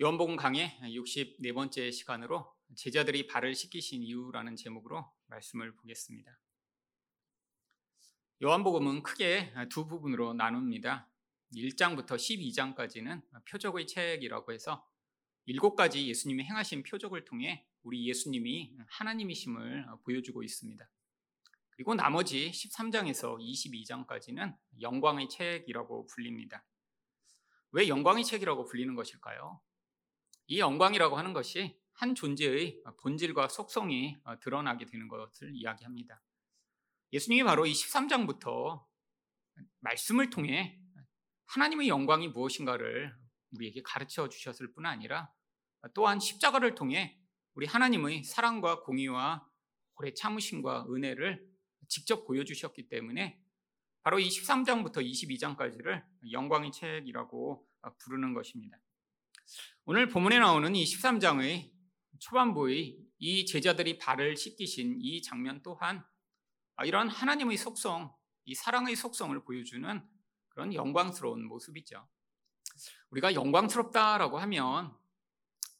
요한복음 강의 64번째 시간으로 제자들이 발을 씻기신 이유라는 제목으로 말씀을 보겠습니다. 요한복음은 크게 두 부분으로 나눕니다. 1장부터 12장까지는 표적의 책이라고 해서 일곱 가지 예수님이 행하신 표적을 통해 우리 예수님이 하나님이심을 보여주고 있습니다. 그리고 나머지 13장에서 22장까지는 영광의 책이라고 불립니다. 왜 영광의 책이라고 불리는 것일까요? 이 영광이라고 하는 것이 한 존재의 본질과 속성이 드러나게 되는 것을 이야기합니다. 예수님이 바로 이 13장부터 말씀을 통해 하나님의 영광이 무엇인가를 우리에게 가르쳐 주셨을 뿐 아니라 또한 십자가를 통해 우리 하나님의 사랑과 공의와 오래 참으심과 은혜를 직접 보여주셨기 때문에 바로 이 13장부터 22장까지를 영광의 책이라고 부르는 것입니다. 오늘 본문에 나오는 이 13장의 초반부의 이 제자들이 발을 씻기신 이 장면 또한 이런 하나님의 속성, 이 사랑의 속성을 보여주는 그런 영광스러운 모습이죠. 우리가 영광스럽다라고 하면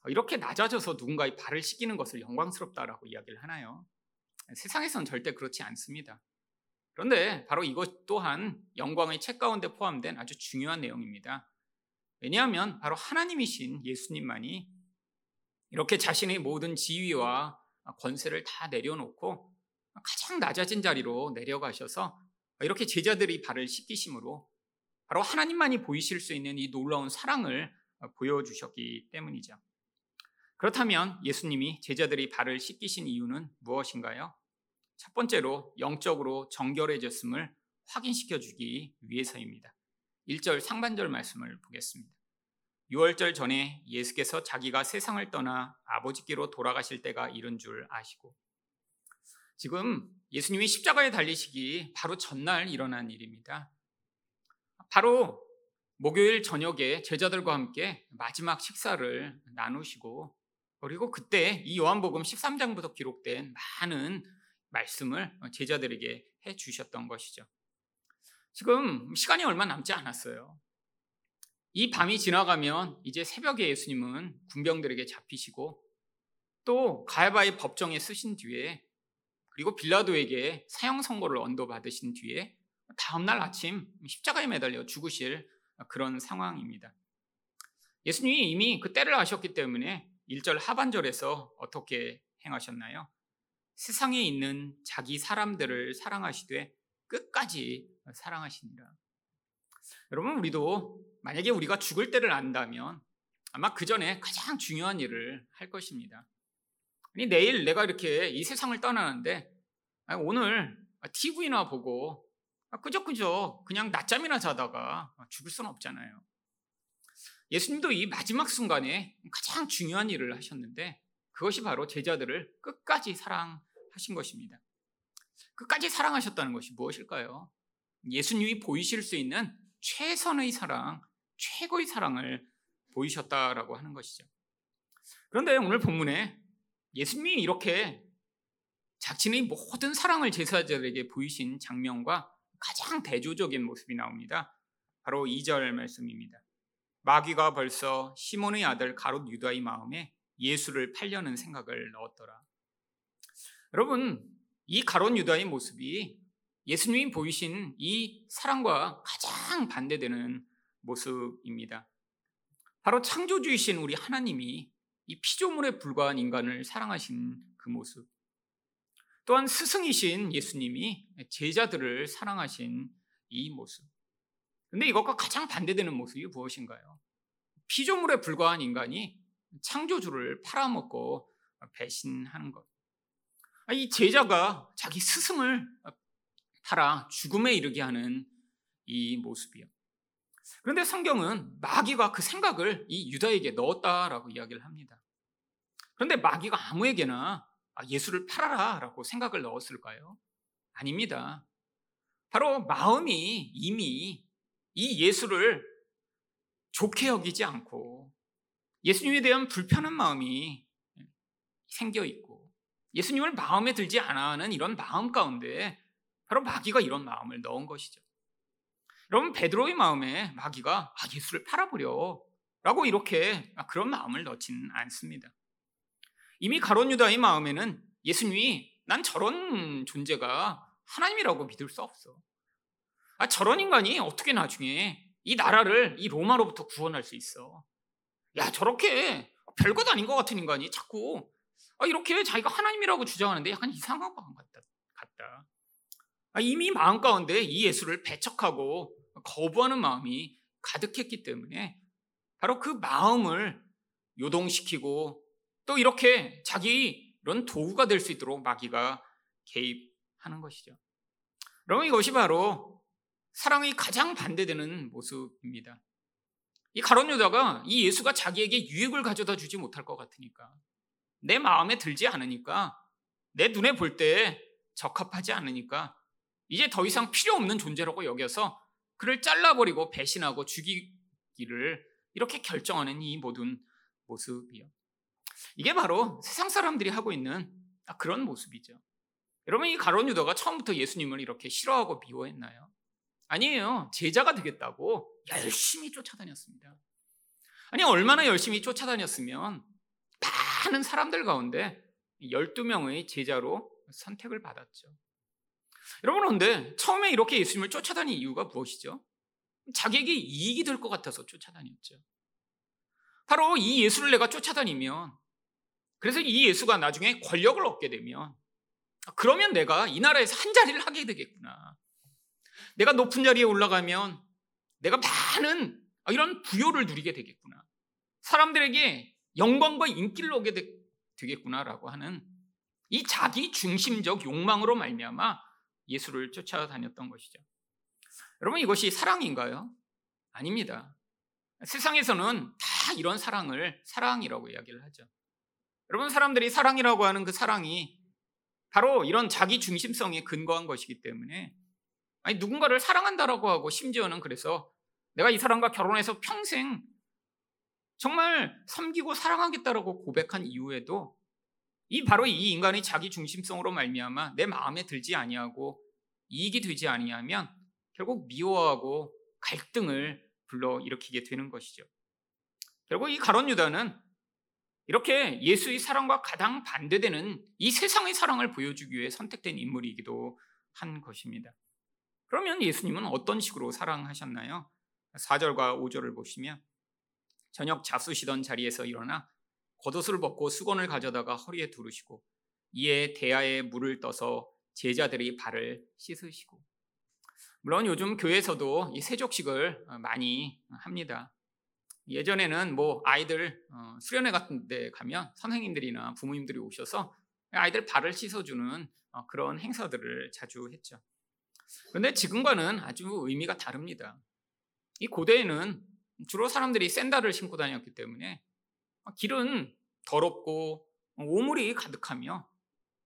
이렇게 낮아져서 누군가의 발을 씻기는 것을 영광스럽다라고 이야기를 하나요? 세상에선 절대 그렇지 않습니다. 그런데 바로 이것 또한 영광의 책 가운데 포함된 아주 중요한 내용입니다. 왜냐하면 바로 하나님이신 예수님만이 이렇게 자신의 모든 지위와 권세를 다 내려놓고 가장 낮아진 자리로 내려가셔서 이렇게 제자들이 발을 씻기심으로 바로 하나님만이 보이실 수 있는 이 놀라운 사랑을 보여주셨기 때문이죠. 그렇다면 예수님이 제자들이 발을 씻기신 이유는 무엇인가요? 첫 번째로 영적으로 정결해졌음을 확인시켜 주기 위해서입니다. 1절 상반절 말씀을 보겠습니다. 6월절 전에 예수께서 자기가 세상을 떠나 아버지께로 돌아가실 때가 이른 줄 아시고 지금 예수님이 십자가에 달리시기 바로 전날 일어난 일입니다. 바로 목요일 저녁에 제자들과 함께 마지막 식사를 나누시고 그리고 그때 이 요한복음 13장부터 기록된 많은 말씀을 제자들에게 해 주셨던 것이죠. 지금 시간이 얼마 남지 않았어요. 이 밤이 지나가면 이제 새벽에 예수님은 군병들에게 잡히시고 또 가야바의 법정에 쓰신 뒤에 그리고 빌라도에게 사형 선고를 언도받으신 뒤에 다음 날 아침 십자가에 매달려 죽으실 그런 상황입니다. 예수님이 이미 그 때를 아셨기 때문에 1절 하반절에서 어떻게 행하셨나요? 세상에 있는 자기 사람들을 사랑하시되 끝까지 사랑하시니라. 여러분 우리도 만약에 우리가 죽을 때를 안다면 아마 그 전에 가장 중요한 일을 할 것입니다. 아니 내일 내가 이렇게 이 세상을 떠나는데 오늘 TV나 보고 끄적끄적 그냥 낮잠이나 자다가 죽을 수는 없잖아요. 예수님도 이 마지막 순간에 가장 중요한 일을 하셨는데 그것이 바로 제자들을 끝까지 사랑하신 것입니다. 끝까지 사랑하셨다는 것이 무엇일까요? 예수님이 보이실 수 있는 최선의 사랑, 최고의 사랑을 보이셨다라고 하는 것이죠. 그런데 오늘 본문에 예수님이 이렇게 자신의 모든 사랑을 제사자들에게 보이신 장면과 가장 대조적인 모습이 나옵니다. 바로 2절 말씀입니다. 마귀가 벌써 시몬의 아들 가롯 유다의 마음에 예수를 팔려는 생각을 넣었더라. 여러분, 이 가롯 유다의 모습이 예수님이 보이신 이 사랑과 가장 반대되는 모습입니다. 바로 창조주이신 우리 하나님이 이 피조물에 불과한 인간을 사랑하신 그 모습. 또한 스승이신 예수님이 제자들을 사랑하신 이 모습. 근데 이것과 가장 반대되는 모습이 무엇인가요? 피조물에 불과한 인간이 창조주를 팔아먹고 배신하는 것. 이 제자가 자기 스승을 팔아 죽음에 이르게 하는 이 모습이요. 그런데 성경은 마귀가 그 생각을 이 유다에게 넣었다라고 이야기를 합니다. 그런데 마귀가 아무에게나 아, 예수를 팔아라라고 생각을 넣었을까요? 아닙니다. 바로 마음이 이미 이 예수를 좋게 여기지 않고 예수님에 대한 불편한 마음이 생겨 있고 예수님을 마음에 들지 않아 하는 이런 마음 가운데 바로 마귀가 이런 마음을 넣은 것이죠. 여러분 베드로의 마음에 마귀가 아, 예수를 팔아버려 라고 이렇게 그런 마음을 넣지는 않습니다. 이미 가론 유다의 마음에는 예수님이 난 저런 존재가 하나님이라고 믿을 수 없어. 아, 저런 인간이 어떻게 나중에 이 나라를 이 로마로부터 구원할 수 있어. 야, 저렇게 별것 아닌 것 같은 인간이 자꾸 아, 이렇게 자기가 하나님이라고 주장하는데 약간 이상한 것 같다. 같다. 아, 이미 마음 가운데 이 예수를 배척하고 거부하는 마음이 가득했기 때문에 바로 그 마음을 요동시키고 또 이렇게 자기 이런 도구가 될 수 있도록 마귀가 개입하는 것이죠. 여러분 이것이 바로 사랑이 가장 반대되는 모습입니다. 이 가론 유다가 이 예수가 자기에게 유익을 가져다 주지 못할 것 같으니까 내 마음에 들지 않으니까 내 눈에 볼 때 적합하지 않으니까 이제 더 이상 필요 없는 존재라고 여겨서 그를 잘라버리고 배신하고 죽이기를 이렇게 결정하는 이 모든 모습이요. 이게 바로 세상 사람들이 하고 있는 그런 모습이죠. 여러분 이 가론 유다가 처음부터 예수님을 이렇게 싫어하고 미워했나요? 아니에요. 제자가 되겠다고 열심히 쫓아다녔습니다. 아니 얼마나 열심히 쫓아다녔으면 많은 사람들 가운데 12명의 제자로 선택을 받았죠. 여러분 그런데 처음에 이렇게 예수님을 쫓아다닌 이유가 무엇이죠? 자기에게 이익이 될 것 같아서 쫓아다녔죠. 바로 이 예수를 내가 쫓아다니면 그래서 이 예수가 나중에 권력을 얻게 되면 그러면 내가 이 나라에서 한 자리를 하게 되겠구나. 내가 높은 자리에 올라가면 내가 많은 이런 부여를 누리게 되겠구나. 사람들에게 영광과 인기를 얻게 되겠구나라고 하는 이 자기 중심적 욕망으로 말미암아 예수를 쫓아다녔던 것이죠. 여러분 이것이 사랑인가요? 아닙니다. 세상에서는 다 이런 사랑을 사랑이라고 이야기를 하죠. 여러분 사람들이 사랑이라고 하는 그 사랑이 바로 이런 자기 중심성에 근거한 것이기 때문에 아니 누군가를 사랑한다라고 하고 심지어는 그래서 내가 이 사람과 결혼해서 평생 정말 섬기고 사랑하겠다라고 고백한 이후에도 이 바로 이 인간의 자기 중심성으로 말미암아 내 마음에 들지 아니하고 이익이 되지 아니하면 결국 미워하고 갈등을 불러 일으키게 되는 것이죠. 결국 이 가론 유다는 이렇게 예수의 사랑과 가장 반대되는 이 세상의 사랑을 보여주기 위해 선택된 인물이기도 한 것입니다. 그러면 예수님은 어떤 식으로 사랑하셨나요? 4절과 5절을 보시면 저녁 잡수시던 자리에서 일어나 겉옷을 벗고 수건을 가져다가 허리에 두르시고 이에 대야에 물을 떠서 제자들이 발을 씻으시고 물론 요즘 교회에서도 이 세족식을 많이 합니다. 예전에는 뭐 아이들 어, 수련회 같은 데 가면 선생님들이나 부모님들이 오셔서 아이들 발을 씻어주는 어, 그런 행사들을 자주 했죠. 그런데 지금과는 아주 의미가 다릅니다. 이 고대에는 주로 사람들이 샌달을 신고 다녔기 때문에 길은 더럽고 오물이 가득하며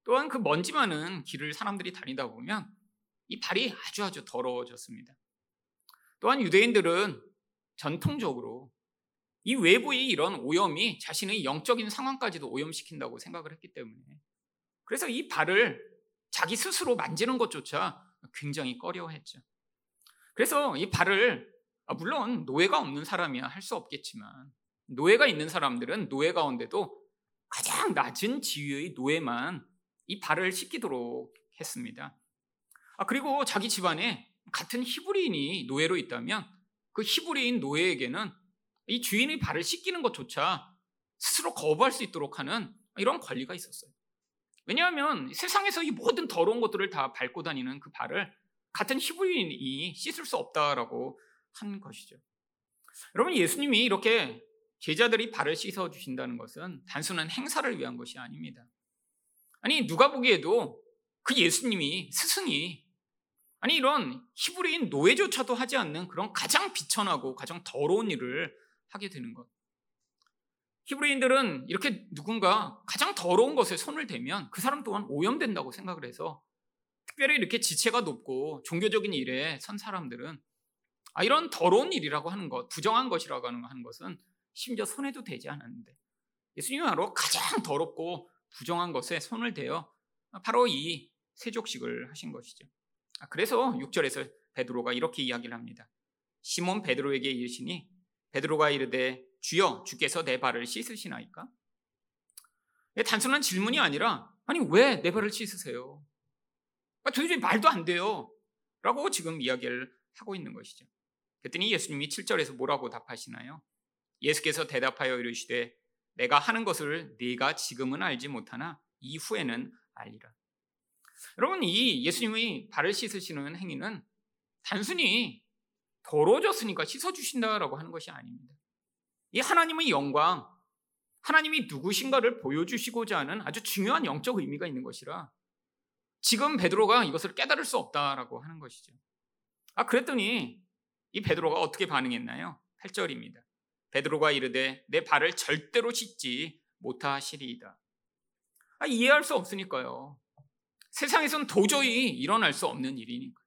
또한 그 먼지 많은 길을 사람들이 다니다 보면 이 발이 아주 아주 더러워졌습니다. 또한 유대인들은 전통적으로 이 외부의 이런 오염이 자신의 영적인 상황까지도 오염시킨다고 생각을 했기 때문에 그래서 이 발을 자기 스스로 만지는 것조차 굉장히 꺼려했죠. 그래서 이 발을 아, 물론 노예가 없는 사람이야 할 수 없겠지만 노예가 있는 사람들은 노예 가운데도 가장 낮은 지위의 노예만 이 발을 씻기도록 했습니다. 아, 그리고 자기 집안에 같은 히브리인이 노예로 있다면 그 히브리인 노예에게는 이 주인의 발을 씻기는 것조차 스스로 거부할 수 있도록 하는 이런 권리가 있었어요. 왜냐하면 세상에서 이 모든 더러운 것들을 다 밟고 다니는 그 발을 같은 히브리인이 씻을 수 없다라고 한 것이죠. 여러분 예수님이 이렇게 제자들이 발을 씻어 주신다는 것은 단순한 행사를 위한 것이 아닙니다. 아니 누가 보기에도 그 예수님이 스승이 아니 이런 히브리인 노예조차도 하지 않는 그런 가장 비천하고 가장 더러운 일을 하게 되는 것. 히브리인들은 이렇게 누군가 가장 더러운 것에 손을 대면 그 사람 또한 오염된다고 생각을 해서 특별히 이렇게 지체가 높고 종교적인 일에 선 사람들은 아, 이런 더러운 일이라고 하는 것, 부정한 것이라고 하는 것은 심지어 손에도 대지 않았는데 예수님은 바로 가장 더럽고 부정한 것에 손을 대어 바로 이 세족식을 하신 것이죠. 아, 그래서 6절에서 베드로가 이렇게 이야기를 합니다. 시몬 베드로에게 이르시니 베드로가 이르되 주여 주께서 내 발을 씻으시나이까? 단순한 질문이 아니라 아니 왜 내 발을 씻으세요? 아, 도저히 말도 안 돼요. 라고 지금 이야기를 하고 있는 것이죠. 그랬더니 예수님이 7절에서 뭐라고 답하시나요? 예수께서 대답하여 이르시되 내가 하는 것을 네가 지금은 알지 못하나 이후에는 알리라. 여러분 이 예수님의 발을 씻으시는 행위는 단순히 더러워졌으니까 씻어주신다라고 하는 것이 아닙니다. 이 하나님의 영광, 하나님이 누구신가를 보여주시고자 하는 아주 중요한 영적 의미가 있는 것이라 지금 베드로가 이것을 깨달을 수 없다라고 하는 것이죠. 아 그랬더니 이 베드로가 어떻게 반응했나요? 8절입니다. 베드로가 이르되 내 발을 절대로 씻지 못하시리이다. 아, 이해할 수 없으니까요. 세상에선 도저히 일어날 수 없는 일이니까.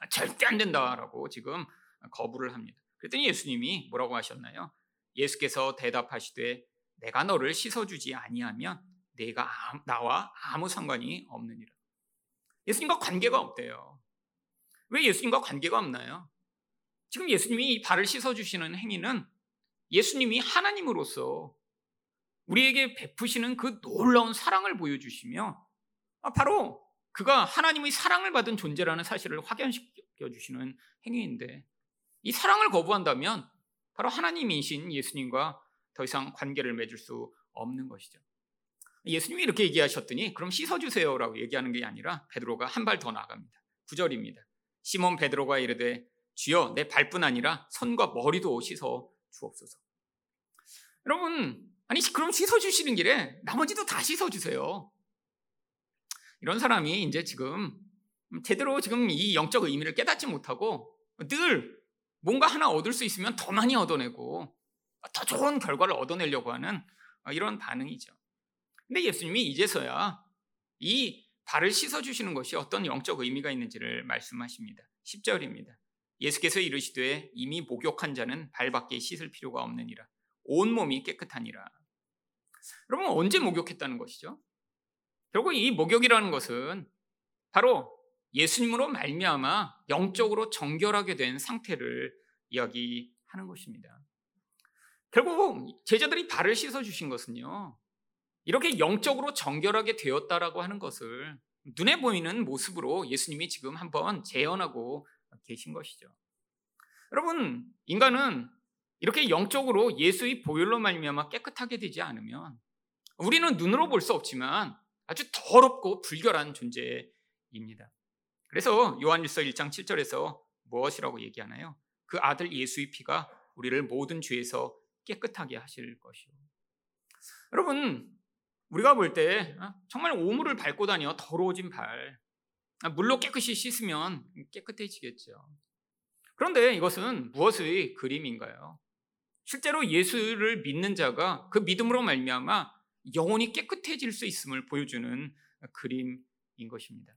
아, 절대 안 된다라고 지금 거부를 합니다. 그랬더니 예수님이 뭐라고 하셨나요? 예수께서 대답하시되 내가 너를 씻어주지 아니하면 내가 나와 아무 상관이 없느니라. 예수님과 관계가 없대요. 왜 예수님과 관계가 없나요? 지금 예수님이 발을 씻어주시는 행위는 예수님이 하나님으로서 우리에게 베푸시는 그 놀라운 사랑을 보여주시며 아, 바로 그가 하나님의 사랑을 받은 존재라는 사실을 확연시켜 주시는 행위인데 이 사랑을 거부한다면 바로 하나님이신 예수님과 더 이상 관계를 맺을 수 없는 것이죠. 예수님이 이렇게 얘기하셨더니 그럼 씻어주세요라고 얘기하는 게 아니라 베드로가 한 발 더 나갑니다. 9절입니다. 시몬 베드로가 이르되 주여 내 발뿐 아니라 손과 머리도 씻어 주옵소서. 여러분, 아니, 그럼 씻어 주시는 길에 나머지도 다 씻어 주세요. 이런 사람이 이제 지금 제대로 지금 이 영적 의미를 깨닫지 못하고 늘 뭔가 하나 얻을 수 있으면 더 많이 얻어내고 더 좋은 결과를 얻어내려고 하는 이런 반응이죠. 근데 예수님이 이제서야 이 발을 씻어주시는 것이 어떤 영적 의미가 있는지를 말씀하십니다. 10절입니다. 예수께서 이르시되 이미 목욕한 자는 발밖에 씻을 필요가 없느니라. 온 몸이 깨끗하니라. 여러분 언제 목욕했다는 것이죠? 결국 이 목욕이라는 것은 바로 예수님으로 말미암아 영적으로 정결하게 된 상태를 이야기하는 것입니다. 결국 제자들이 발을 씻어 주신 것은요. 이렇게 영적으로 정결하게 되었다라고 하는 것을 눈에 보이는 모습으로 예수님이 지금 한번 재현하고 계신 것이죠. 여러분, 인간은 이렇게 영적으로 예수의 보혈로 말미암아 깨끗하게 되지 않으면 우리는 눈으로 볼 수 없지만 아주 더럽고 불결한 존재입니다. 그래서 요한일서 1장 7절에서 무엇이라고 얘기하나요? 그 아들 예수의 피가 우리를 모든 죄에서 깨끗하게 하실 것이요. 여러분, 우리가 볼때 어, 정말 오물을 밟고 다녀 더러워진 발, 아, 물로 깨끗이 씻으면 깨끗해지겠죠. 그런데 이것은 무엇의 그림인가요? 실제로 예수를 믿는 자가 그 믿음으로 말미암아 영혼이 깨끗해질 수 있음을 보여주는 그림인 것입니다.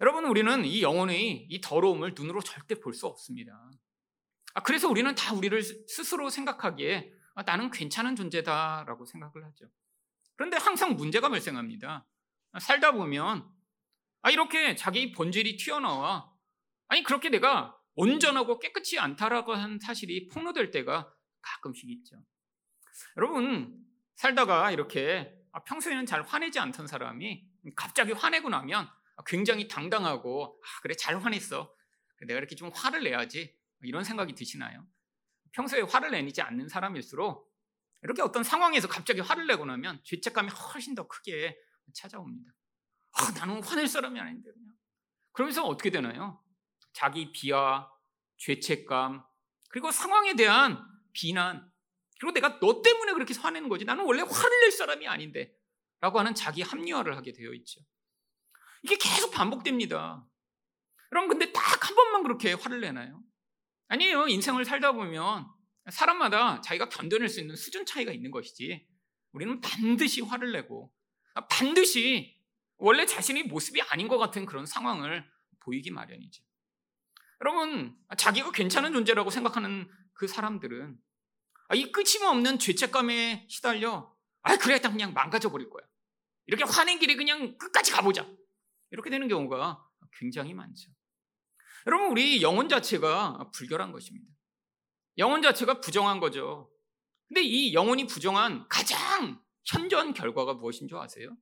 여러분 우리는 이 영혼의 이 더러움을 눈으로 절대 볼 수 없습니다. 아, 그래서 우리는 다 우리를 스스로 생각하기에 아, 나는 괜찮은 존재다라고 생각을 하죠. 그런데 항상 문제가 발생합니다. 살다 보면 아, 이렇게 자기 본질이 튀어나와 아니 그렇게 내가 온전하고 깨끗이 않다라고 한 사실이 폭로될 때가 가끔씩 있죠. 여러분 살다가 이렇게 아, 평소에는 잘 화내지 않던 사람이 갑자기 화내고 나면 굉장히 당당하고 아, 그래 잘 화냈어. 내가 이렇게 좀 화를 내야지 이런 생각이 드시나요? 평소에 화를 내지 않는 사람일수록 이렇게 어떤 상황에서 갑자기 화를 내고 나면 죄책감이 훨씬 더 크게 찾아옵니다. 아, 나는 화낼 사람이 아닌데 그냥. 그러면서 어떻게 되나요? 자기 비하, 죄책감, 그리고 상황에 대한 비난, 그리고 내가 너 때문에 그렇게 화내는 거지. 나는 원래 화를 낼 사람이 아닌데. 라고 하는 자기 합리화를 하게 되어 있죠. 이게 계속 반복됩니다. 여러분, 근데 딱 한 번만 그렇게 화를 내나요? 아니에요. 인생을 살다 보면 사람마다 자기가 견뎌낼 수 있는 수준 차이가 있는 것이지. 우리는 반드시 화를 내고, 반드시 원래 자신의 모습이 아닌 것 같은 그런 상황을 보이기 마련이죠. 여러분, 자기가 괜찮은 존재라고 생각하는 그 사람들은 이 끊임 없는 죄책감에 시달려, 아, 그래, 그냥 망가져 버릴 거야. 이렇게 화낸 길에 그냥 끝까지 가보자. 이렇게 되는 경우가 굉장히 많죠. 여러분, 우리 영혼 자체가 불결한 것입니다. 영혼 자체가 부정한 거죠. 근데 이 영혼이 부정한 가장 현저한 결과가 무엇인 줄 아세요?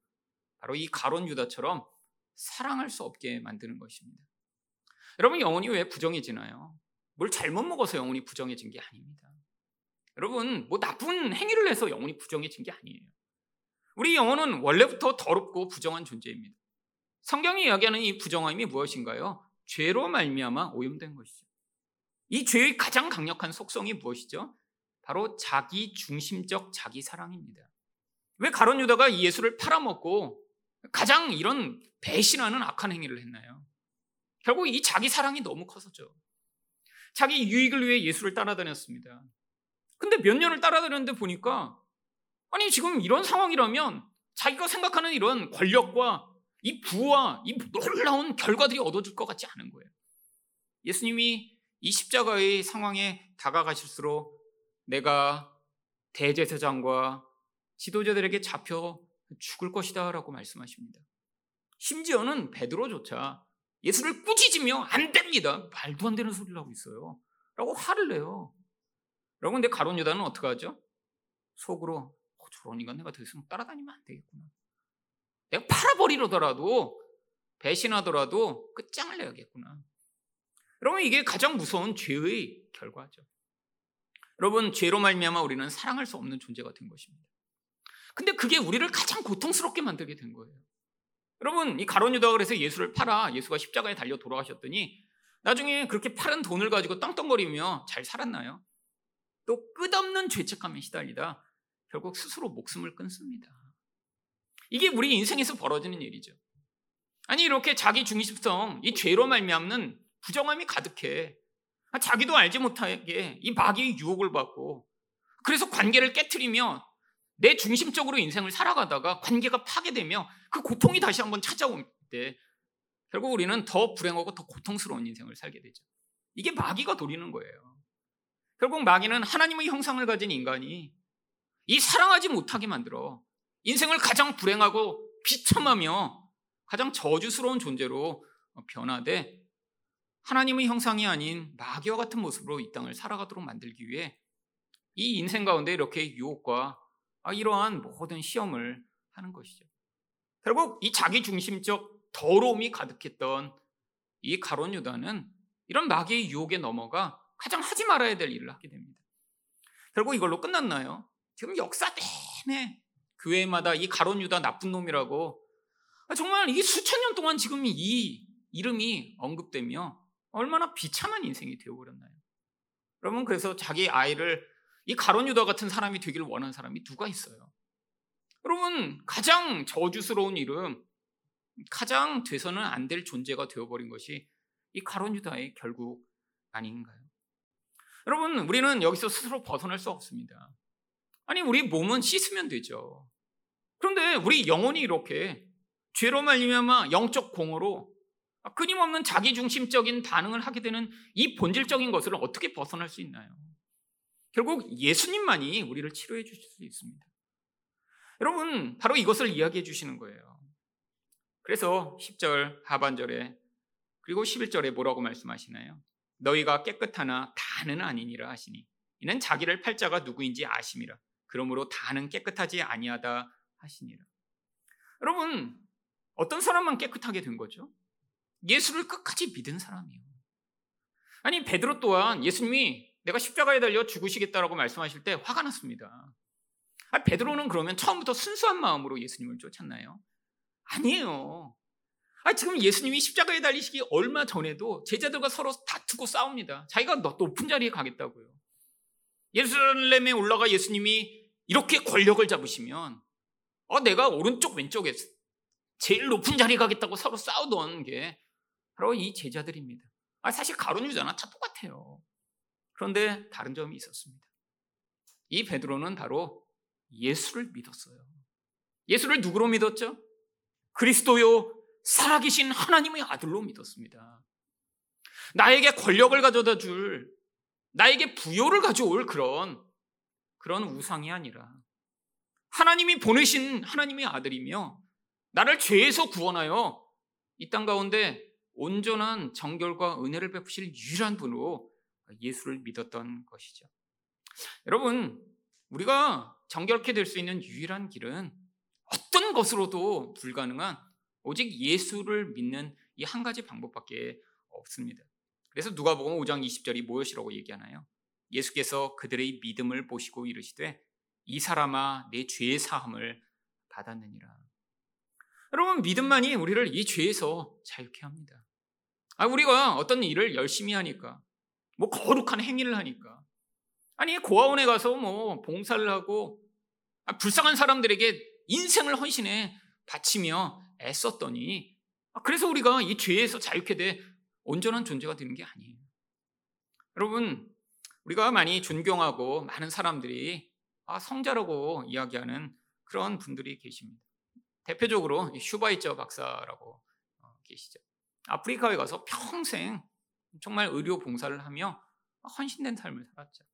바로 이 가론 유다처럼 사랑할 수 없게 만드는 것입니다. 여러분 영혼이 왜 부정해지나요? 뭘 잘못 먹어서 영혼이 부정해진 게 아닙니다. 여러분 뭐 나쁜 행위를 해서 영혼이 부정해진 게 아니에요. 우리 영혼은 원래부터 더럽고 부정한 존재입니다. 성경이 이야기하는 이 부정함이 무엇인가요? 죄로 말미암아 오염된 것이죠. 이 죄의 가장 강력한 속성이 무엇이죠? 바로 자기 중심적 자기 사랑입니다. 왜 가론 유다가 예수를 팔아먹고 가장 이런 배신하는 악한 행위를 했나요? 결국 이 자기 사랑이 너무 커서죠. 자기 유익을 위해 예수를 따라다녔습니다. 근데 몇 년을 따라다녔는데 보니까 아니 지금 이런 상황이라면 자기가 생각하는 이런 권력과 이 부와 이 놀라운 결과들이 얻어질 것 같지 않은 거예요. 예수님이 이 십자가의 상황에 다가가실수록 내가 대제사장과 지도자들에게 잡혀 죽을 것이다라고 말씀하십니다. 심지어는 베드로조차 예수를 꾸짖으며 안 됩니다. 말도 안 되는 소리를 하고 있어요. 라고 화를 내요. 여러분, 근데 가론 유다는 어떻게 하죠? 속으로 어, 저런 인간 내가 더 이상 따라다니면 안 되겠구나. 내가 팔아버리더라도 배신하더라도 끝장을 내야겠구나. 여러분 이게 가장 무서운 죄의 결과죠. 여러분 죄로 말미암아 우리는 사랑할 수 없는 존재가 된 것입니다. 근데 그게 우리를 가장 고통스럽게 만들게 된 거예요. 여러분 이 가론 유다가 그래서 예수를 팔아 예수가 십자가에 달려 돌아가셨더니 나중에 그렇게 팔은 돈을 가지고 떵떵거리며 잘 살았나요? 또 끝없는 죄책감에 시달리다 결국 스스로 목숨을 끊습니다. 이게 우리 인생에서 벌어지는 일이죠. 아니 이렇게 자기 중심성, 이 죄로 말미암는 부정함이 가득해. 자기도 알지 못하게 이 마귀의 유혹을 받고 그래서 관계를 깨뜨리며 내 중심적으로 인생을 살아가다가 관계가 파괴되며 그 고통이 다시 한번 찾아올 때 결국 우리는 더 불행하고 더 고통스러운 인생을 살게 되죠. 이게 마귀가 노리는 거예요. 결국 마귀는 하나님의 형상을 가진 인간이 이 사랑하지 못하게 만들어 인생을 가장 불행하고 비참하며 가장 저주스러운 존재로 변화돼 하나님의 형상이 아닌 마귀와 같은 모습으로 이 땅을 살아가도록 만들기 위해 이 인생 가운데 이렇게 유혹과 이러한 모든 시험을 하는 것이죠. 결국 이 자기 중심적 더러움이 가득했던 이 가론 유다는 이런 마귀의 유혹에 넘어가 가장 하지 말아야 될 일을 하게 됩니다. 결국 이걸로 끝났나요? 지금 역사 내내 교회마다 이 가론 유다 나쁜 놈이라고 아, 정말 이게 수천 년 동안 지금 이 이름이 언급되며 얼마나 비참한 인생이 되어버렸나요? 여러분 그래서 자기 아이를 이 가론 유다 같은 사람이 되기를 원하는 사람이 누가 있어요? 여러분 가장 저주스러운 이름, 가장 돼서는 안 될 존재가 되어버린 것이 이 가론 유다의 결국 아닌가요? 여러분 우리는 여기서 스스로 벗어날 수 없습니다. 아니 우리 몸은 씻으면 되죠. 그런데 우리 영혼이 이렇게 죄로 말미암아 영적 공허로 끊임없는 자기중심적인 반응을 하게 되는 이 본질적인 것을 어떻게 벗어날 수 있나요? 결국 예수님만이 우리를 치료해 주실 수 있습니다. 여러분, 바로 이것을 이야기해 주시는 거예요. 그래서 10절 하반절에 그리고 11절에 뭐라고 말씀하시나요? 너희가 깨끗하나 다는 아니니라 하시니 이는 자기를 팔자가 누구인지 아심이라. 그러므로 다는 깨끗하지 아니하다 하시니라. 여러분, 어떤 사람만 깨끗하게 된 거죠? 예수를 끝까지 믿은 사람이요. 아니, 베드로 또한 예수님이 내가 십자가에 달려 죽으시겠다라고 말씀하실 때 화가 났습니다. 아, 베드로는 그러면 처음부터 순수한 마음으로 예수님을 쫓았나요? 아니에요. 아, 지금 예수님이 십자가에 달리시기 얼마 전에도 제자들과 서로 다투고 싸웁니다. 자기가 높은 자리에 가겠다고요. 예루살렘에 올라가 예수님이 이렇게 권력을 잡으시면 어, 내가 오른쪽 왼쪽에 제일 높은 자리에 가겠다고 서로 싸우던 게 바로 이 제자들입니다. 아, 사실 가론 유다나 다 똑같아요. 그런데 다른 점이 있었습니다. 이 베드로는 바로 예수를 믿었어요. 예수를 누구로 믿었죠? 그리스도요 살아계신 하나님의 아들로 믿었습니다. 나에게 권력을 가져다 줄, 나에게 부여를 가져올 그런, 그런 우상이 아니라 하나님이 보내신 하나님의 아들이며 나를 죄에서 구원하여 이 땅 가운데 온전한 정결과 은혜를 베푸실 유일한 분으로 예수를 믿었던 것이죠. 여러분, 우리가 정결케 될 수 있는 유일한 길은 어떤 것으로도 불가능한 오직 예수를 믿는 이 한 가지 방법밖에 없습니다. 그래서 누가복음 5장 20절이 무엇이라고 얘기하나요? 예수께서 그들의 믿음을 보시고 이르시되 이 사람아 내 죄의 사함을 받았느니라. 여러분 믿음만이 우리를 이 죄에서 자유케 합니다. 아 우리가 어떤 일을 열심히 하니까 뭐 거룩한 행위를 하니까 아니 고아원에 가서 뭐 봉사를 하고 아, 불쌍한 사람들에게 인생을 헌신해 바치며 애썼더니 아, 그래서 우리가 이 죄에서 자유케 돼 온전한 존재가 되는 게 아니에요. 여러분, 우리가 많이 존경하고 많은 사람들이 아, 성자라고 이야기하는 그런 분들이 계십니다. 대표적으로 슈바이처 박사라고 어, 계시죠. 아프리카에 가서 평생 정말 의료 봉사를 하며 헌신된 삶을 살았죠.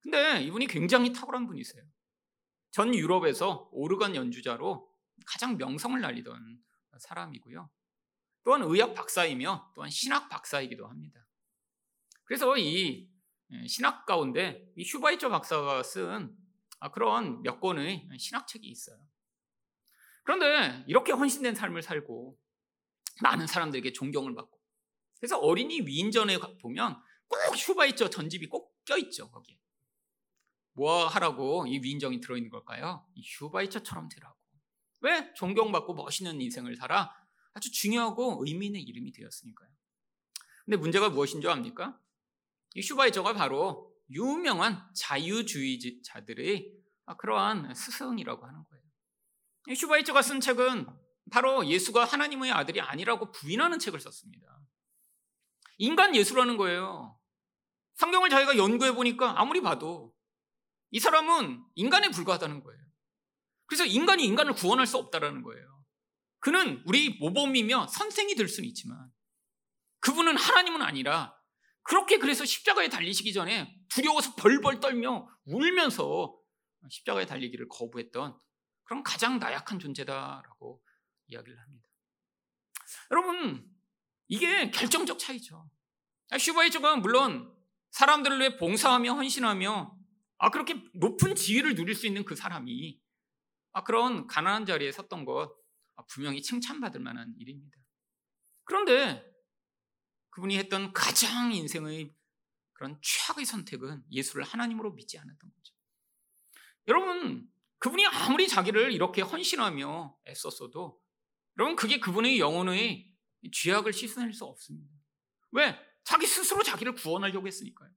근데 이분이 굉장히 탁월한 분이세요. 전 유럽에서 오르간 연주자로 가장 명성을 날리던 사람이고요. 또한 의학 박사이며 또한 신학 박사이기도 합니다. 그래서 이 예, 신학 가운데 이 슈바이처 박사가 쓴 아, 그런 몇 권의 신학책이 있어요. 그런데 이렇게 헌신된 삶을 살고 많은 사람들에게 존경을 받고 그래서 어린이 위인전에 보면 꼭 슈바이처 전집이 꼭 껴있죠 거기에 뭐 하라고 이 위인전이 들어있는 걸까요? 이 슈바이처처럼 되라고 왜? 존경받고 멋있는 인생을 살아 아주 중요하고 의미 있는 이름이 되었으니까요. 근데 문제가 무엇인 줄 압니까? 이 슈바이처가 바로 유명한 자유주의자들의 그러한 스승이라고 하는 거예요. 이 슈바이처가 쓴 책은 바로 예수가 하나님의 아들이 아니라고 부인하는 책을 썼습니다. 인간 예수라는 거예요. 성경을 자기가 연구해 보니까 아무리 봐도 이 사람은 인간에 불과하다는 거예요. 그래서 인간이 인간을 구원할 수 없다라는 거예요. 그는 우리 모범이며 선생이 될 수는 있지만 그분은 하나님은 아니라 그렇게 그래서 십자가에 달리시기 전에 두려워서 벌벌 떨며 울면서 십자가에 달리기를 거부했던 그런 가장 나약한 존재다라고 이야기를 합니다. 여러분, 이게 결정적 차이죠. 슈바이처가 물론 사람들을 위해 봉사하며 헌신하며 아 그렇게 높은 지위를 누릴 수 있는 그 사람이 아 그런 가난한 자리에 섰던 것 아, 분명히 칭찬받을 만한 일입니다. 그런데 그분이 했던 가장 인생의 그런 최악의 선택은 예수를 하나님으로 믿지 않았던 거죠. 여러분, 그분이 아무리 자기를 이렇게 헌신하며 애썼어도 여러분 그게 그분의 영혼의 죄악을 씻어낼 수 없습니다. 왜? 자기 스스로 자기를 구원하려고 했으니까요.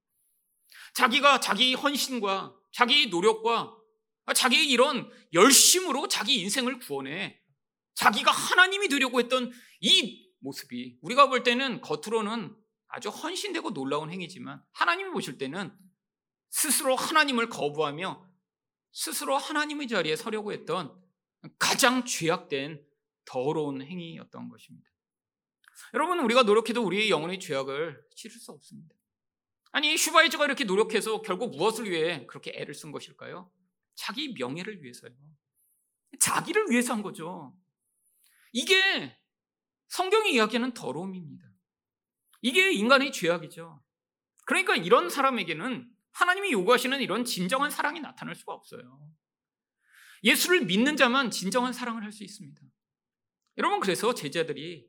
자기가 자기 헌신과 자기 노력과 자기 이런 열심으로 자기 인생을 구원해 자기가 하나님이 되려고 했던 이 모습이 우리가 볼 때는 겉으로는 아주 헌신되고 놀라운 행위지만 하나님이 보실 때는 스스로 하나님을 거부하며 스스로 하나님의 자리에 서려고 했던 가장 죄악된 더러운 행위였던 것입니다. 여러분 우리가 노력해도 우리의 영혼의 죄악을 치를 수 없습니다. 아니 슈바이처가 이렇게 노력해서 결국 무엇을 위해 그렇게 애를 쓴 것일까요? 자기 명예를 위해서요. 자기를 위해서 한 거죠. 이게 성경이 이야기하는 더러움입니다. 이게 인간의 죄악이죠. 그러니까 이런 사람에게는 하나님이 요구하시는 이런 진정한 사랑이 나타날 수가 없어요. 예수를 믿는 자만 진정한 사랑을 할 수 있습니다. 여러분, 그래서 제자들이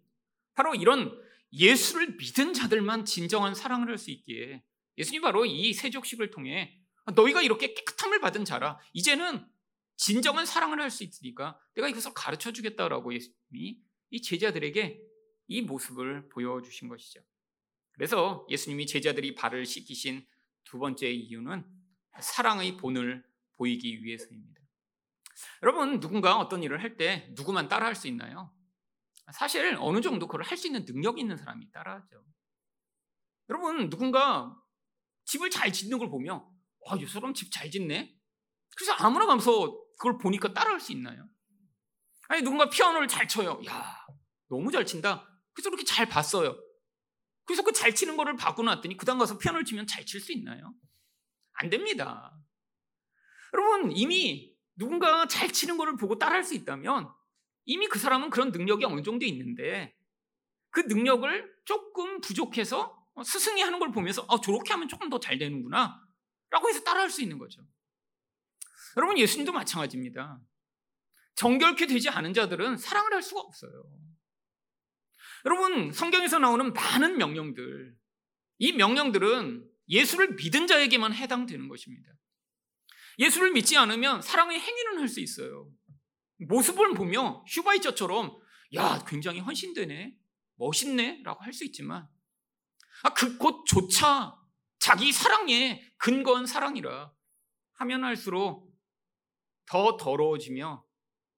바로 이런 예수를 믿은 자들만 진정한 사랑을 할 수 있기에 예수님 바로 이 세족식을 통해 너희가 이렇게 깨끗함을 받은 자라 이제는 진정한 사랑을 할 수 있으니까 내가 이것을 가르쳐 주겠다라고 예수님이 이 제자들에게 이 모습을 보여주신 것이죠. 그래서 예수님이 제자들이 발을 씻기신 두 번째 이유는 사랑의 본을 보이기 위해서입니다. 여러분, 누군가 어떤 일을 할 때 누구만 따라 할 수 있나요? 사실 어느 정도 그걸 할 수 있는 능력이 있는 사람이 따라하죠. 여러분, 누군가 집을 잘 짓는 걸 보면, 와, 이 사람 집 잘 짓네? 그래서 아무나 가면서 그걸 보니까 따라할 수 있나요? 아니 누군가 피아노를 잘 쳐요. 야 너무 잘 친다. 그래서 그렇게 잘 봤어요. 그래서 그 잘 치는 거를 바고 놨더니 그 다음 가서 피아노를 치면 잘 칠 수 있나요? 안 됩니다. 여러분 이미 누군가 잘 치는 거를 보고 따라할 수 있다면 이미 그 사람은 그런 능력이 어느 정도 있는데 그 능력을 조금 부족해서 스승이 하는 걸 보면서 아, 저렇게 하면 조금 더 잘 되는구나 라고 해서 따라할 수 있는 거죠. 여러분 예수님도 마찬가지입니다. 정결케 되지 않은 자들은 사랑을 할 수가 없어요. 여러분 성경에서 나오는 많은 명령들 이 명령들은 예수를 믿은 자에게만 해당되는 것입니다. 예수를 믿지 않으면 사랑의 행위는 할 수 있어요. 모습을 보며 슈바이처처럼 야 굉장히 헌신되네 멋있네 라고 할 수 있지만 아, 그 곳조차 자기 사랑에 근거한 사랑이라 하면 할수록 더 더러워지며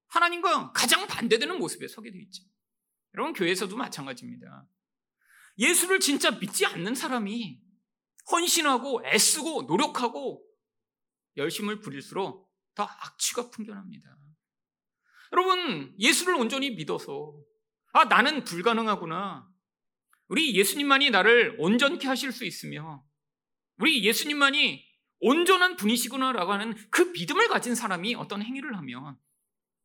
하나님과 가장 반대되는 모습에 서게 되어 있죠. 여러분 교회에서도 마찬가지입니다. 예수를 진짜 믿지 않는 사람이 헌신하고 애쓰고 노력하고 열심을 부릴수록 더 악취가 풍겨납니다. 여러분 예수를 온전히 믿어서 아 나는 불가능하구나. 우리 예수님만이 나를 온전케 하실 수 있으며 우리 예수님만이 온전한 분이시구나라고 하는 그 믿음을 가진 사람이 어떤 행위를 하면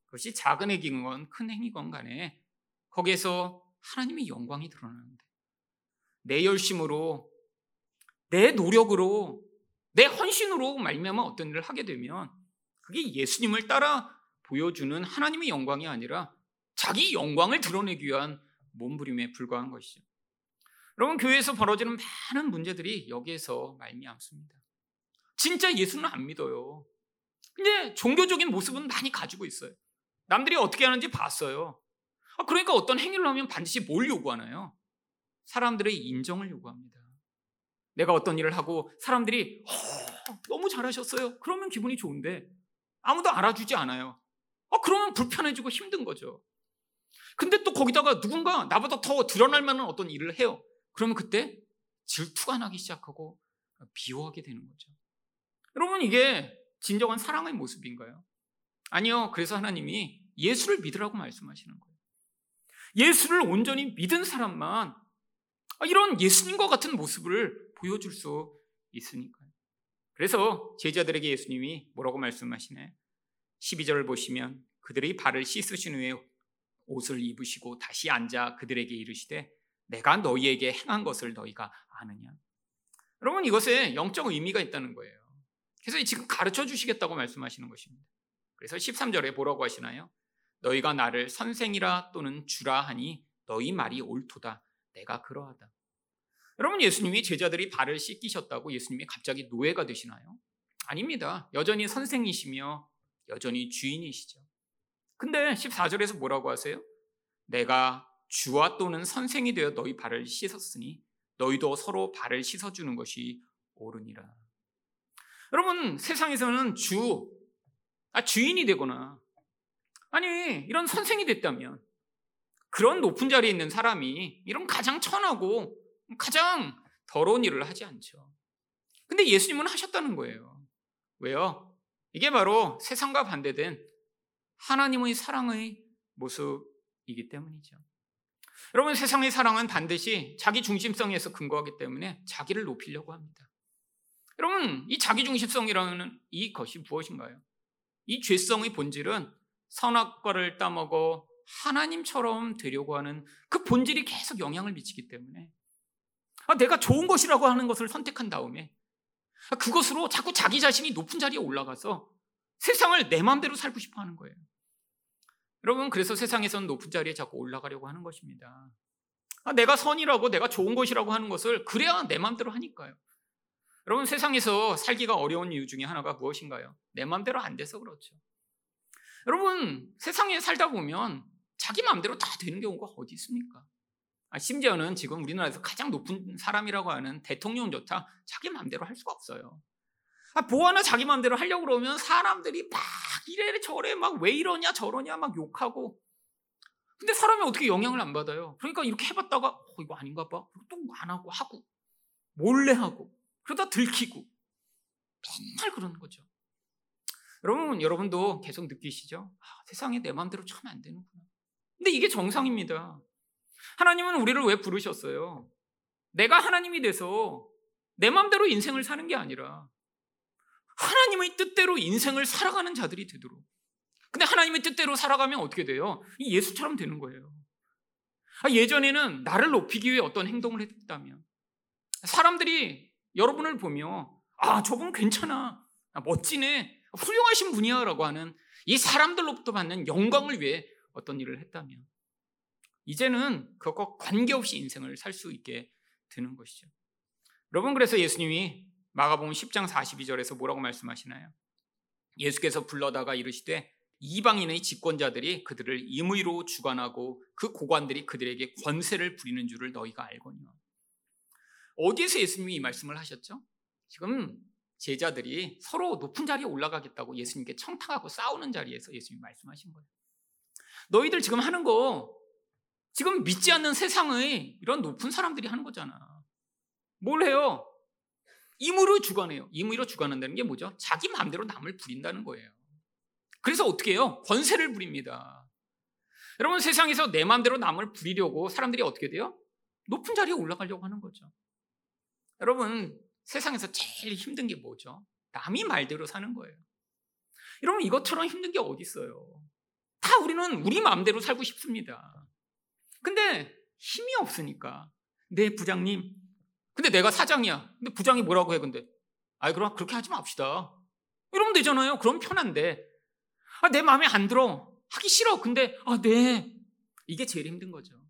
그것이 작은 행위건 큰 행위건 간에 거기에서 하나님의 영광이 드러나는데 내 열심으로 내 노력으로 내 헌신으로 말미암아 어떤 일을 하게 되면 그게 예수님을 따라 보여주는 하나님의 영광이 아니라 자기 영광을 드러내기 위한 몸부림에 불과한 것이죠. 여러분 교회에서 벌어지는 많은 문제들이 여기에서 말미암습니다. 진짜 예수는 안 믿어요. 근데 종교적인 모습은 많이 가지고 있어요. 남들이 어떻게 하는지 봤어요. 아, 그러니까 어떤 행위를 하면 반드시 뭘 요구하나요? 사람들의 인정을 요구합니다. 내가 어떤 일을 하고 사람들이 어, 너무 잘하셨어요. 그러면 기분이 좋은데 아무도 알아주지 않아요. 어, 그러면 불편해지고 힘든 거죠. 근데 또 거기다가 누군가 나보다 더 드러날 만한 어떤 일을 해요. 그러면 그때 질투가 나기 시작하고 비호하게 되는 거죠. 여러분 이게 진정한 사랑의 모습인가요? 아니요. 그래서 하나님이 예수를 믿으라고 말씀하시는 거예요. 예수를 온전히 믿은 사람만 이런 예수님과 같은 모습을 보여줄 수 있으니까요. 그래서 제자들에게 예수님이 뭐라고 말씀하시네? 12절을 보시면 그들의 발을 씻으신 후에 옷을 입으시고 다시 앉아 그들에게 이르시되 내가 너희에게 행한 것을 너희가 아느냐? 여러분 이것에 영적 의미가 있다는 거예요. 그래서 지금 가르쳐 주시겠다고 말씀하시는 것입니다. 그래서 13절에 뭐라고 하시나요? 너희가 나를 선생이라 또는 주라 하니 너희 말이 옳도다. 내가 그러하다. 여러분 예수님이 제자들이 발을 씻기셨다고 예수님이 갑자기 노예가 되시나요? 아닙니다. 여전히 선생이시며 여전히 주인이시죠. 근데 14절에서 뭐라고 하세요? 내가 주와 또는 선생이 되어 너희 발을 씻었으니 너희도 서로 발을 씻어주는 것이 옳으니라. 여러분 세상에서는 주, 아, 주인이 되거나 아니 이런 선생이 됐다면 그런 높은 자리에 있는 사람이 이런 가장 천하고 가장 더러운 일을 하지 않죠. 근데 예수님은 하셨다는 거예요. 왜요? 이게 바로 세상과 반대된 하나님의 사랑의 모습이기 때문이죠. 여러분 세상의 사랑은 반드시 자기 중심성에서 근거하기 때문에 자기를 높이려고 합니다. 여러분 이 자기 중심성이라는 이 것이 무엇인가요? 이 죄성의 본질은 선악과를 따먹어 하나님처럼 되려고 하는 그 본질이 계속 영향을 미치기 때문에 아, 내가 좋은 것이라고 하는 것을 선택한 다음에 아, 그것으로 자꾸 자기 자신이 높은 자리에 올라가서 세상을 내 마음대로 살고 싶어 하는 거예요. 여러분, 그래서 세상에서는 높은 자리에 자꾸 올라가려고 하는 것입니다. 아, 내가 선이라고 내가 좋은 것이라고 하는 것을 그래야 내 마음대로 하니까요. 여러분, 세상에서 살기가 어려운 이유 중에 하나가 무엇인가요? 내 마음대로 안 돼서 그렇죠. 여러분, 세상에 살다 보면 자기 마음대로 다 되는 경우가 어디 있습니까? 아, 심지어는 지금 우리나라에서 가장 높은 사람이라고 하는 대통령조차 자기 마음대로 할 수가 없어요. 아, 뭐 하나 자기 마음대로 하려고 그러면 사람들이 막 이래 저래 막 왜 이러냐 저러냐 막 욕하고 근데 사람이 어떻게 영향을 안 받아요? 그러니까 이렇게 해봤다가 어, 이거 아닌가 봐. 또 안 하고 하고 몰래 하고 그러다 들키고 맨날 그러는 거죠. 여러분 여러분도 계속 느끼시죠? 아, 세상에 내 마음대로 참 안 되는구나. 근데 이게 정상입니다. 하나님은 우리를 왜 부르셨어요? 내가 하나님이 돼서 내 마음대로 인생을 사는 게 아니라 하나님의 뜻대로 인생을 살아가는 자들이 되도록. 근데 하나님의 뜻대로 살아가면 어떻게 돼요? 예수처럼 되는 거예요. 아, 예전에는 나를 높이기 위해 어떤 행동을 했다면 사람들이 여러분을 보며 아 저분 괜찮아 아, 멋지네 훌륭하신 분이야라고 하는 이 사람들로부터 받는 영광을 위해 어떤 일을 했다면 이제는 그것과 관계없이 인생을 살 수 있게 되는 것이죠. 여러분 그래서 예수님이 마가복음 10장 42절에서 뭐라고 말씀하시나요? 예수께서 불러다가 이르시되 이방인의 집권자들이 그들을 임의로 주관하고 그 고관들이 그들에게 권세를 부리는 줄을 너희가 알거니와. 어디에서 예수님이 이 말씀을 하셨죠? 지금 제자들이 서로 높은 자리에 올라가겠다고 예수님께 청탁하고 싸우는 자리에서 예수님이 말씀하신 거예요. 너희들 지금 하는 거 지금 믿지 않는 세상의 이런 높은 사람들이 하는 거잖아. 뭘 해요? 임의로 주관해요. 임의로 주관한다는 게 뭐죠? 자기 마음대로 남을 부린다는 거예요. 그래서 어떻게 해요? 권세를 부립니다. 여러분 세상에서 내 마음대로 남을 부리려고 사람들이 어떻게 돼요? 높은 자리에 올라가려고 하는 거죠. 여러분 세상에서 제일 힘든 게 뭐죠? 남이 말대로 사는 거예요. 여러분 이것처럼 힘든 게 어디 있어요? 다 우리는 우리 마음대로 살고 싶습니다. 힘이 없으니까 내 부장님 근데 내가 사장이야. 근데 부장이 뭐라고 해 근데 아이 그럼 그렇게 하지 맙시다. 이러면 되잖아요. 그럼 편한데 아, 내 마음에 안 들어. 하기 싫어. 근데 아, 네. 이게 제일 힘든 거죠.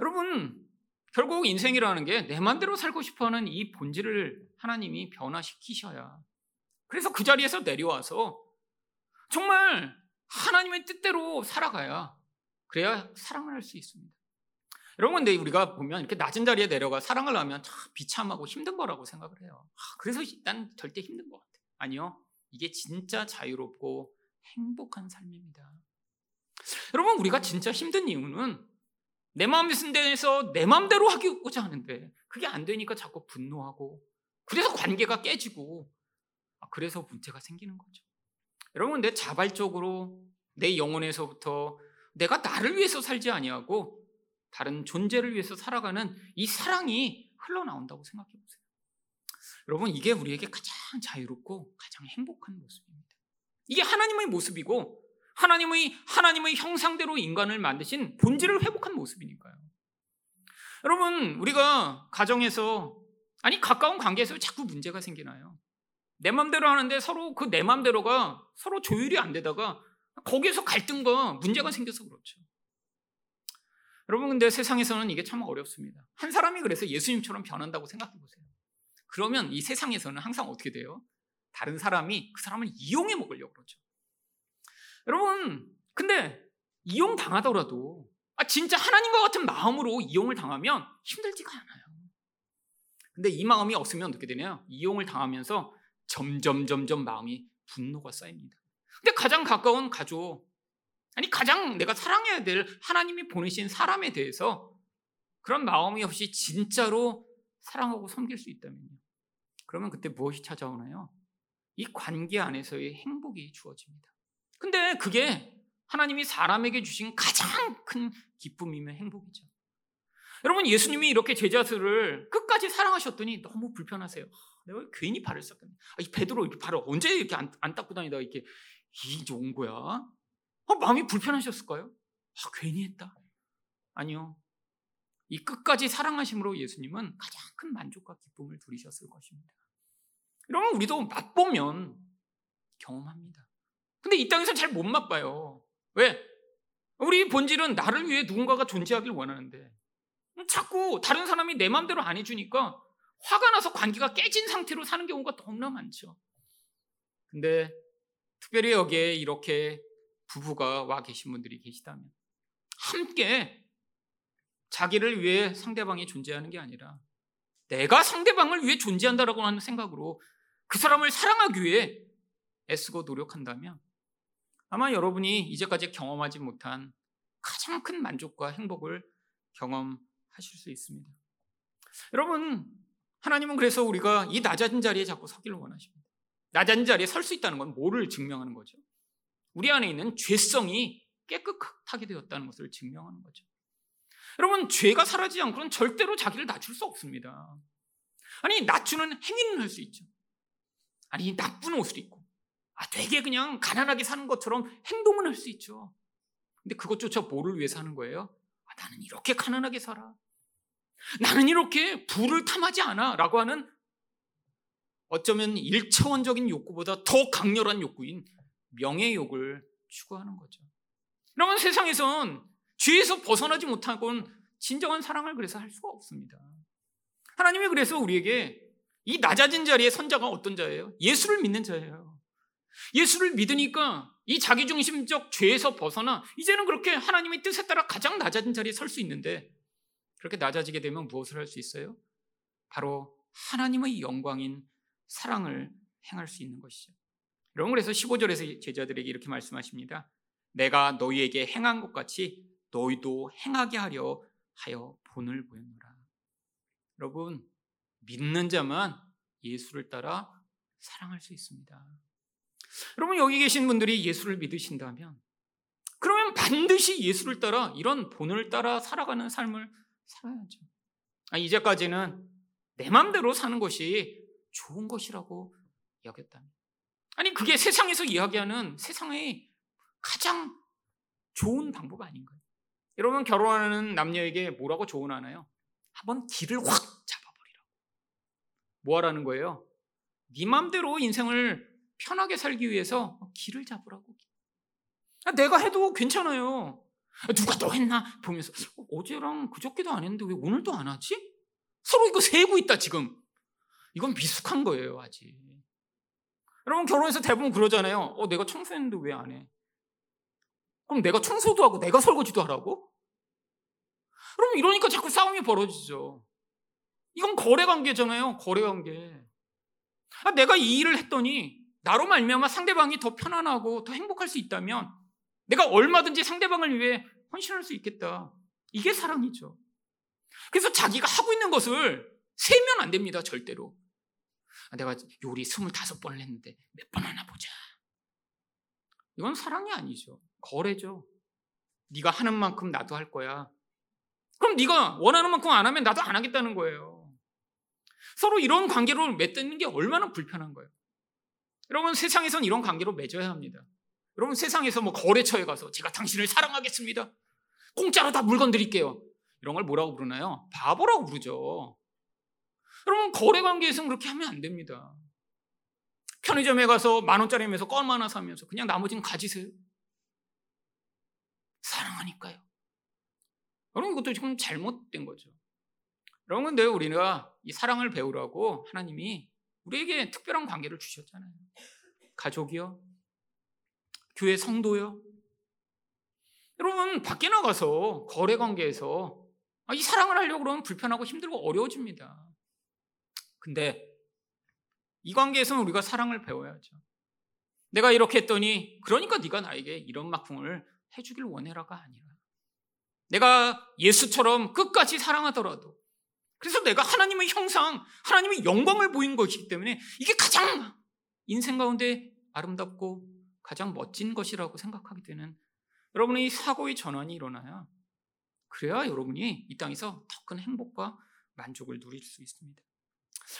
여러분 결국 인생이라는 게내 마음대로 살고 싶어 하는 이 본질을 하나님이 변화시키셔야 그래서 그 자리에서 내려와서 정말 하나님의 뜻대로 살아가야 그래야 사랑을 할 수 있습니다. 여러분 근데 우리가 보면 이렇게 낮은 자리에 내려가 사랑을 하면 참 비참하고 힘든 거라고 생각을 해요. 아, 그래서 난 절대 힘든 것 같아. 아니요. 이게 진짜 자유롭고 행복한 삶입니다. 여러분 우리가 진짜 힘든 이유는 내 마음에 쓴 데에서 내 마음대로 하고자 하는데 그게 안 되니까 자꾸 분노하고 그래서 관계가 깨지고 아, 그래서 문제가 생기는 거죠. 여러분 내 자발적으로 내 영혼에서부터 내가 나를 위해서 살지 아니하고 다른 존재를 위해서 살아가는 이 사랑이 흘러나온다고 생각해 보세요. 여러분 이게 우리에게 가장 자유롭고 가장 행복한 모습입니다. 이게 하나님의 모습이고 하나님의 하나님의 형상대로 인간을 만드신 본질을 회복한 모습이니까요. 여러분 우리가 가정에서 아니 가까운 관계에서 자꾸 문제가 생기나요? 내 맘대로 하는데 서로 그 내 맘대로가 서로 조율이 안 되다가 거기에서 갈등과 문제가 생겨서 그렇죠. 여러분 근데 세상에서는 이게 참 어렵습니다. 한 사람이 그래서 예수님처럼 변한다고 생각해 보세요. 그러면 이 세상에서는 항상 어떻게 돼요? 다른 사람이 그 사람을 이용해 먹으려고 그러죠. 여러분, 근데 이용 당하더라도 아, 진짜 하나님과 같은 마음으로 이용을 당하면 힘들지가 않아요. 근데 이 마음이 없으면 어떻게 되냐요? 이용을 당하면서 점점 점점 마음이 분노가 쌓입니다. 근데 가장 가까운 가족, 아니 가장 내가 사랑해야 될 하나님이 보내신 사람에 대해서 그런 마음이 없이 진짜로 사랑하고 섬길 수 있다면요. 그러면 그때 무엇이 찾아오나요? 이 관계 안에서의 행복이 주어집니다. 근데 그게 하나님이 사람에게 주신 가장 큰 기쁨이며 행복이죠. 여러분 예수님이 이렇게 제자들을 끝까지 사랑하셨더니 너무 불편하세요. 내가 괜히 발을 쌌겠네. 아, 이 베드로 이렇게 발을 언제 이렇게 안, 안 닦고 다니다 이렇게 이제 온 거야? 아, 마음이 불편하셨을까요? 아, 괜히 했다. 아니요. 이 끝까지 사랑하심으로 예수님은 가장 큰 만족과 기쁨을 누리셨을 것입니다. 이러면 우리도 맛보면 경험합니다. 근데 이 땅에서 잘 못 맛봐요. 왜? 우리 본질은 나를 위해 누군가가 존재하길 원하는데 자꾸 다른 사람이 내 마음대로 안 해주니까 화가 나서 관계가 깨진 상태로 사는 경우가 너무나 많죠. 근데 특별히 여기에 이렇게 부부가 와 계신 분들이 계시다면 함께 자기를 위해 상대방이 존재하는 게 아니라 내가 상대방을 위해 존재한다라고 하는 생각으로 그 사람을 사랑하기 위해 애쓰고 노력한다면 아마 여러분이 이제까지 경험하지 못한 가장 큰 만족과 행복을 경험하실 수 있습니다. 여러분, 하나님은 그래서 우리가 이 낮은 자리에 자꾸 서기를 원하십니다. 낮은 자리에 설 수 있다는 건 뭐를 증명하는 거죠? 우리 안에 있는 죄성이 깨끗하게 되었다는 것을 증명하는 거죠. 여러분, 죄가 사라지지 않고는 절대로 자기를 낮출 수 없습니다. 아니, 낮추는 행위는 할 수 있죠. 아니 나쁜 옷을 입고 아 되게 그냥 가난하게 사는 것처럼 행동은 할 수 있죠. 근데 그것조차 뭐를 위해 사는 거예요? 아, 나는 이렇게 가난하게 살아. 나는 이렇게 부를 탐하지 않아. 라고 하는 어쩌면 일차원적인 욕구보다 더 강렬한 욕구인 명예욕을 추구하는 거죠. 그러면 세상에선 죄에서 벗어나지 못하고는 진정한 사랑을 그래서 할 수가 없습니다. 하나님이 그래서 우리에게 이 낮아진 자리의 선자가 어떤 자예요? 예수를 믿는 자예요. 예수를 믿으니까 이 자기중심적 죄에서 벗어나 이제는 그렇게 하나님의 뜻에 따라 가장 낮아진 자리에 설 수 있는데 그렇게 낮아지게 되면 무엇을 할 수 있어요? 바로 하나님의 영광인 사랑을 행할 수 있는 것이죠. 여러분 그래서 15절에서 제자들에게 이렇게 말씀하십니다. 내가 너희에게 행한 것 같이 너희도 행하게 하려 하여 본을 보였노라. 여러분 믿는 자만 예수를 따라 사랑할 수 있습니다. 여러분 여기 계신 분들이 예수를 믿으신다면 그러면 반드시 예수를 따라 이런 본을 따라 살아가는 삶을 살아야죠. 아, 이제까지는 내 마음대로 사는 것이 좋은 것이라고 여겼다면 아니 그게 세상에서 이야기하는 세상의 가장 좋은 방법 아닌가요? 여러분 결혼하는 남녀에게 뭐라고 조언하나요? 한번 길을 확 잡아버리라고. 뭐 하라는 거예요? 네 맘대로 인생을 편하게 살기 위해서 길을 잡으라고. 아, 내가 해도 괜찮아요. 아, 누가 더 했나 보면서 어, 어제랑 그저께도 안 했는데 왜 오늘도 안 하지? 서로 이거 세고 있다 지금. 이건 미숙한 거예요 아직. 여러분 결혼해서 대부분 그러잖아요. 어 내가 청소했는데 왜 안 해? 그럼 내가 청소도 하고 내가 설거지도 하라고? 그럼 이러니까 자꾸 싸움이 벌어지죠. 이건 거래 관계잖아요. 거래 관계. 아, 내가 이 일을 했더니 나로 말미암아 상대방이 더 편안하고 더 행복할 수 있다면 내가 얼마든지 상대방을 위해 헌신할 수 있겠다. 이게 사랑이죠. 그래서 자기가 하고 있는 것을 세면 안 됩니다. 절대로. 아, 내가 요리 25번을 했는데 몇 번 하나 보자. 이건 사랑이 아니죠. 거래죠. 네가 하는 만큼 나도 할 거야. 그럼 네가 원하는 만큼 안 하면 나도 안 하겠다는 거예요. 서로 이런 관계로 맺는 게 얼마나 불편한 거예요. 여러분 세상에선 이런 관계로 맺어야 합니다. 여러분 세상에서 뭐 거래처에 가서 제가 당신을 사랑하겠습니다. 공짜로 다 물건 드릴게요. 이런 걸 뭐라고 부르나요? 바보라고 부르죠. 여러분 거래 관계에서는 그렇게 하면 안 됩니다. 편의점에 가서 만 원짜리 면서 껌 하나 사면서 그냥 나머지는 가지세요. 사랑하니까요. 여러분 이것도 지금 잘못된 거죠. 여러분 근데 우리가 이 사랑을 배우라고 하나님이 우리에게 특별한 관계를 주셨잖아요. 가족이요. 교회 성도요. 여러분 밖에 나가서 거래 관계에서 이 사랑을 하려고 그러면 불편하고 힘들고 어려워집니다. 근데 이 관계에서는 우리가 사랑을 배워야죠. 내가 이렇게 했더니 그러니까 네가 나에게 이런 막풍을 해주길 원해라가 아니라 내가 예수처럼 끝까지 사랑하더라도 그래서 내가 하나님의 형상, 하나님의 영광을 보인 것이기 때문에 이게 가장 인생 가운데 아름답고 가장 멋진 것이라고 생각하게 되는 여러분의 사고의 전환이 일어나야 그래야 여러분이 이 땅에서 더 큰 행복과 만족을 누릴 수 있습니다.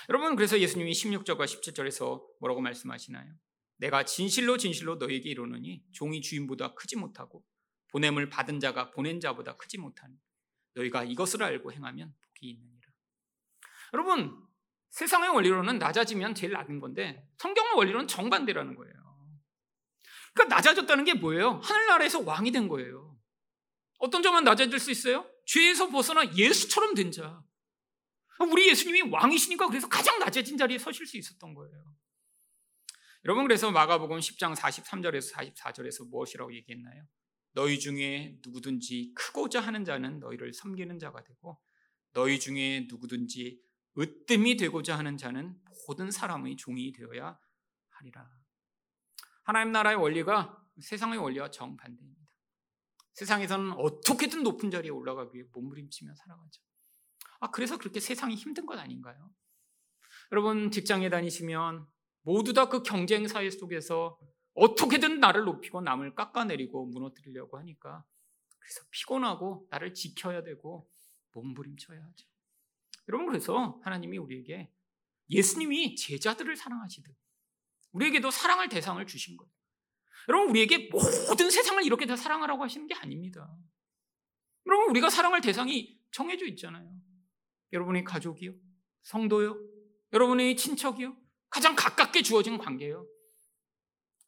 여러분 그래서 예수님이 16절과 17절에서 뭐라고 말씀하시나요? 내가 진실로 진실로 너에게 이르노니 종이 주인보다 크지 못하고 보냄을 받은 자가 보낸 자보다 크지 못하니 너희가 이것을 알고 행하면 복이 있느니라. 여러분 세상의 원리로는 낮아지면 제일 낮은 건데 성경의 원리로는 정반대라는 거예요. 그러니까 낮아졌다는 게 뭐예요? 하늘나라에서 왕이 된 거예요. 어떤 점은 낮아질 수 있어요? 죄에서 벗어나 예수처럼 된 자. 우리 예수님이 왕이시니까 그래서 가장 낮아진 자리에 서실 수 있었던 거예요. 여러분 그래서 마가복음 10장 43절에서 44절에서 무엇이라고 얘기했나요? 너희 중에 누구든지 크고자 하는 자는 너희를 섬기는 자가 되고 너희 중에 누구든지 으뜸이 되고자 하는 자는 모든 사람의 종이 되어야 하리라. 하나님 나라의 원리가 세상의 원리와 정반대입니다. 세상에서는 어떻게든 높은 자리에 올라가기 위해 몸부림치며 살아가죠. 아, 그래서 그렇게 세상이 힘든 것 아닌가요? 여러분, 직장에 다니시면 모두 다 그 경쟁 사회 속에서 어떻게든 나를 높이고 남을 깎아내리고 무너뜨리려고 하니까 그래서 피곤하고 나를 지켜야 되고 몸부림쳐야 하죠. 여러분 그래서 하나님이 우리에게 예수님이 제자들을 사랑하시듯 우리에게도 사랑할 대상을 주신 거예요. 여러분 우리에게 모든 세상을 이렇게 다 사랑하라고 하시는 게 아닙니다. 여러분 우리가 사랑할 대상이 정해져 있잖아요. 여러분의 가족이요, 성도요, 여러분의 친척이요, 가장 가깝게 주어진 관계예요.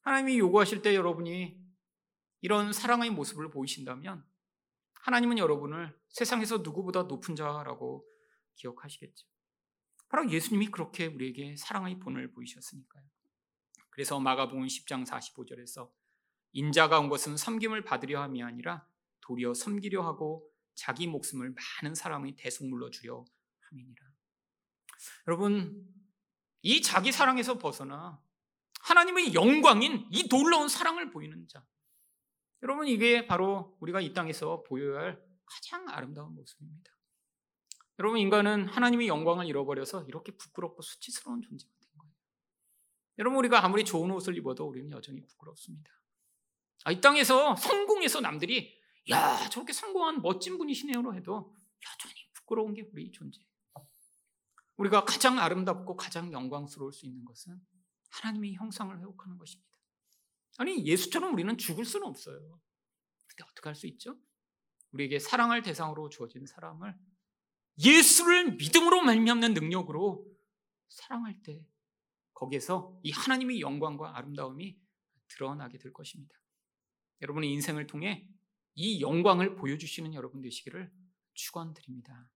하나님이 요구하실 때 여러분이 이런 사랑의 모습을 보이신다면 하나님은 여러분을 세상에서 누구보다 높은 자라고 기억하시겠죠. 바로 예수님이 그렇게 우리에게 사랑의 본을 보이셨으니까요. 그래서 마가복음 10장 45절에서 인자가 온 것은 섬김을 받으려 함이 아니라 도리어 섬기려 하고 자기 목숨을 많은 사람의 대속물로 주려 함이니라. 여러분, 이 자기 사랑에서 벗어나 하나님의 영광인 이 놀라운 사랑을 보이는 자. 여러분, 이게 바로 우리가 이 땅에서 보여야 할 가장 아름다운 모습입니다. 여러분, 인간은 하나님의 영광을 잃어버려서 이렇게 부끄럽고 수치스러운 존재가 된 거예요. 여러분, 우리가 아무리 좋은 옷을 입어도 우리는 여전히 부끄럽습니다. 아, 이 땅에서 성공해서 남들이 야, 저렇게 성공한 멋진 분이시네요로 해도 여전히 부끄러운 게 우리 존재예요. 우리가 가장 아름답고 가장 영광스러울 수 있는 것은 하나님의 형상을 회복하는 것입니다. 아니, 예수처럼 우리는 죽을 수는 없어요. 근데 어떻게 할 수 있죠? 우리에게 사랑할 대상으로 주어진 사람을 예수를 믿음으로 말미암는 능력으로 사랑할 때 거기에서 이 하나님의 영광과 아름다움이 드러나게 될 것입니다. 여러분의 인생을 통해 이 영광을 보여주시는 여러분 되시기를 축원드립니다.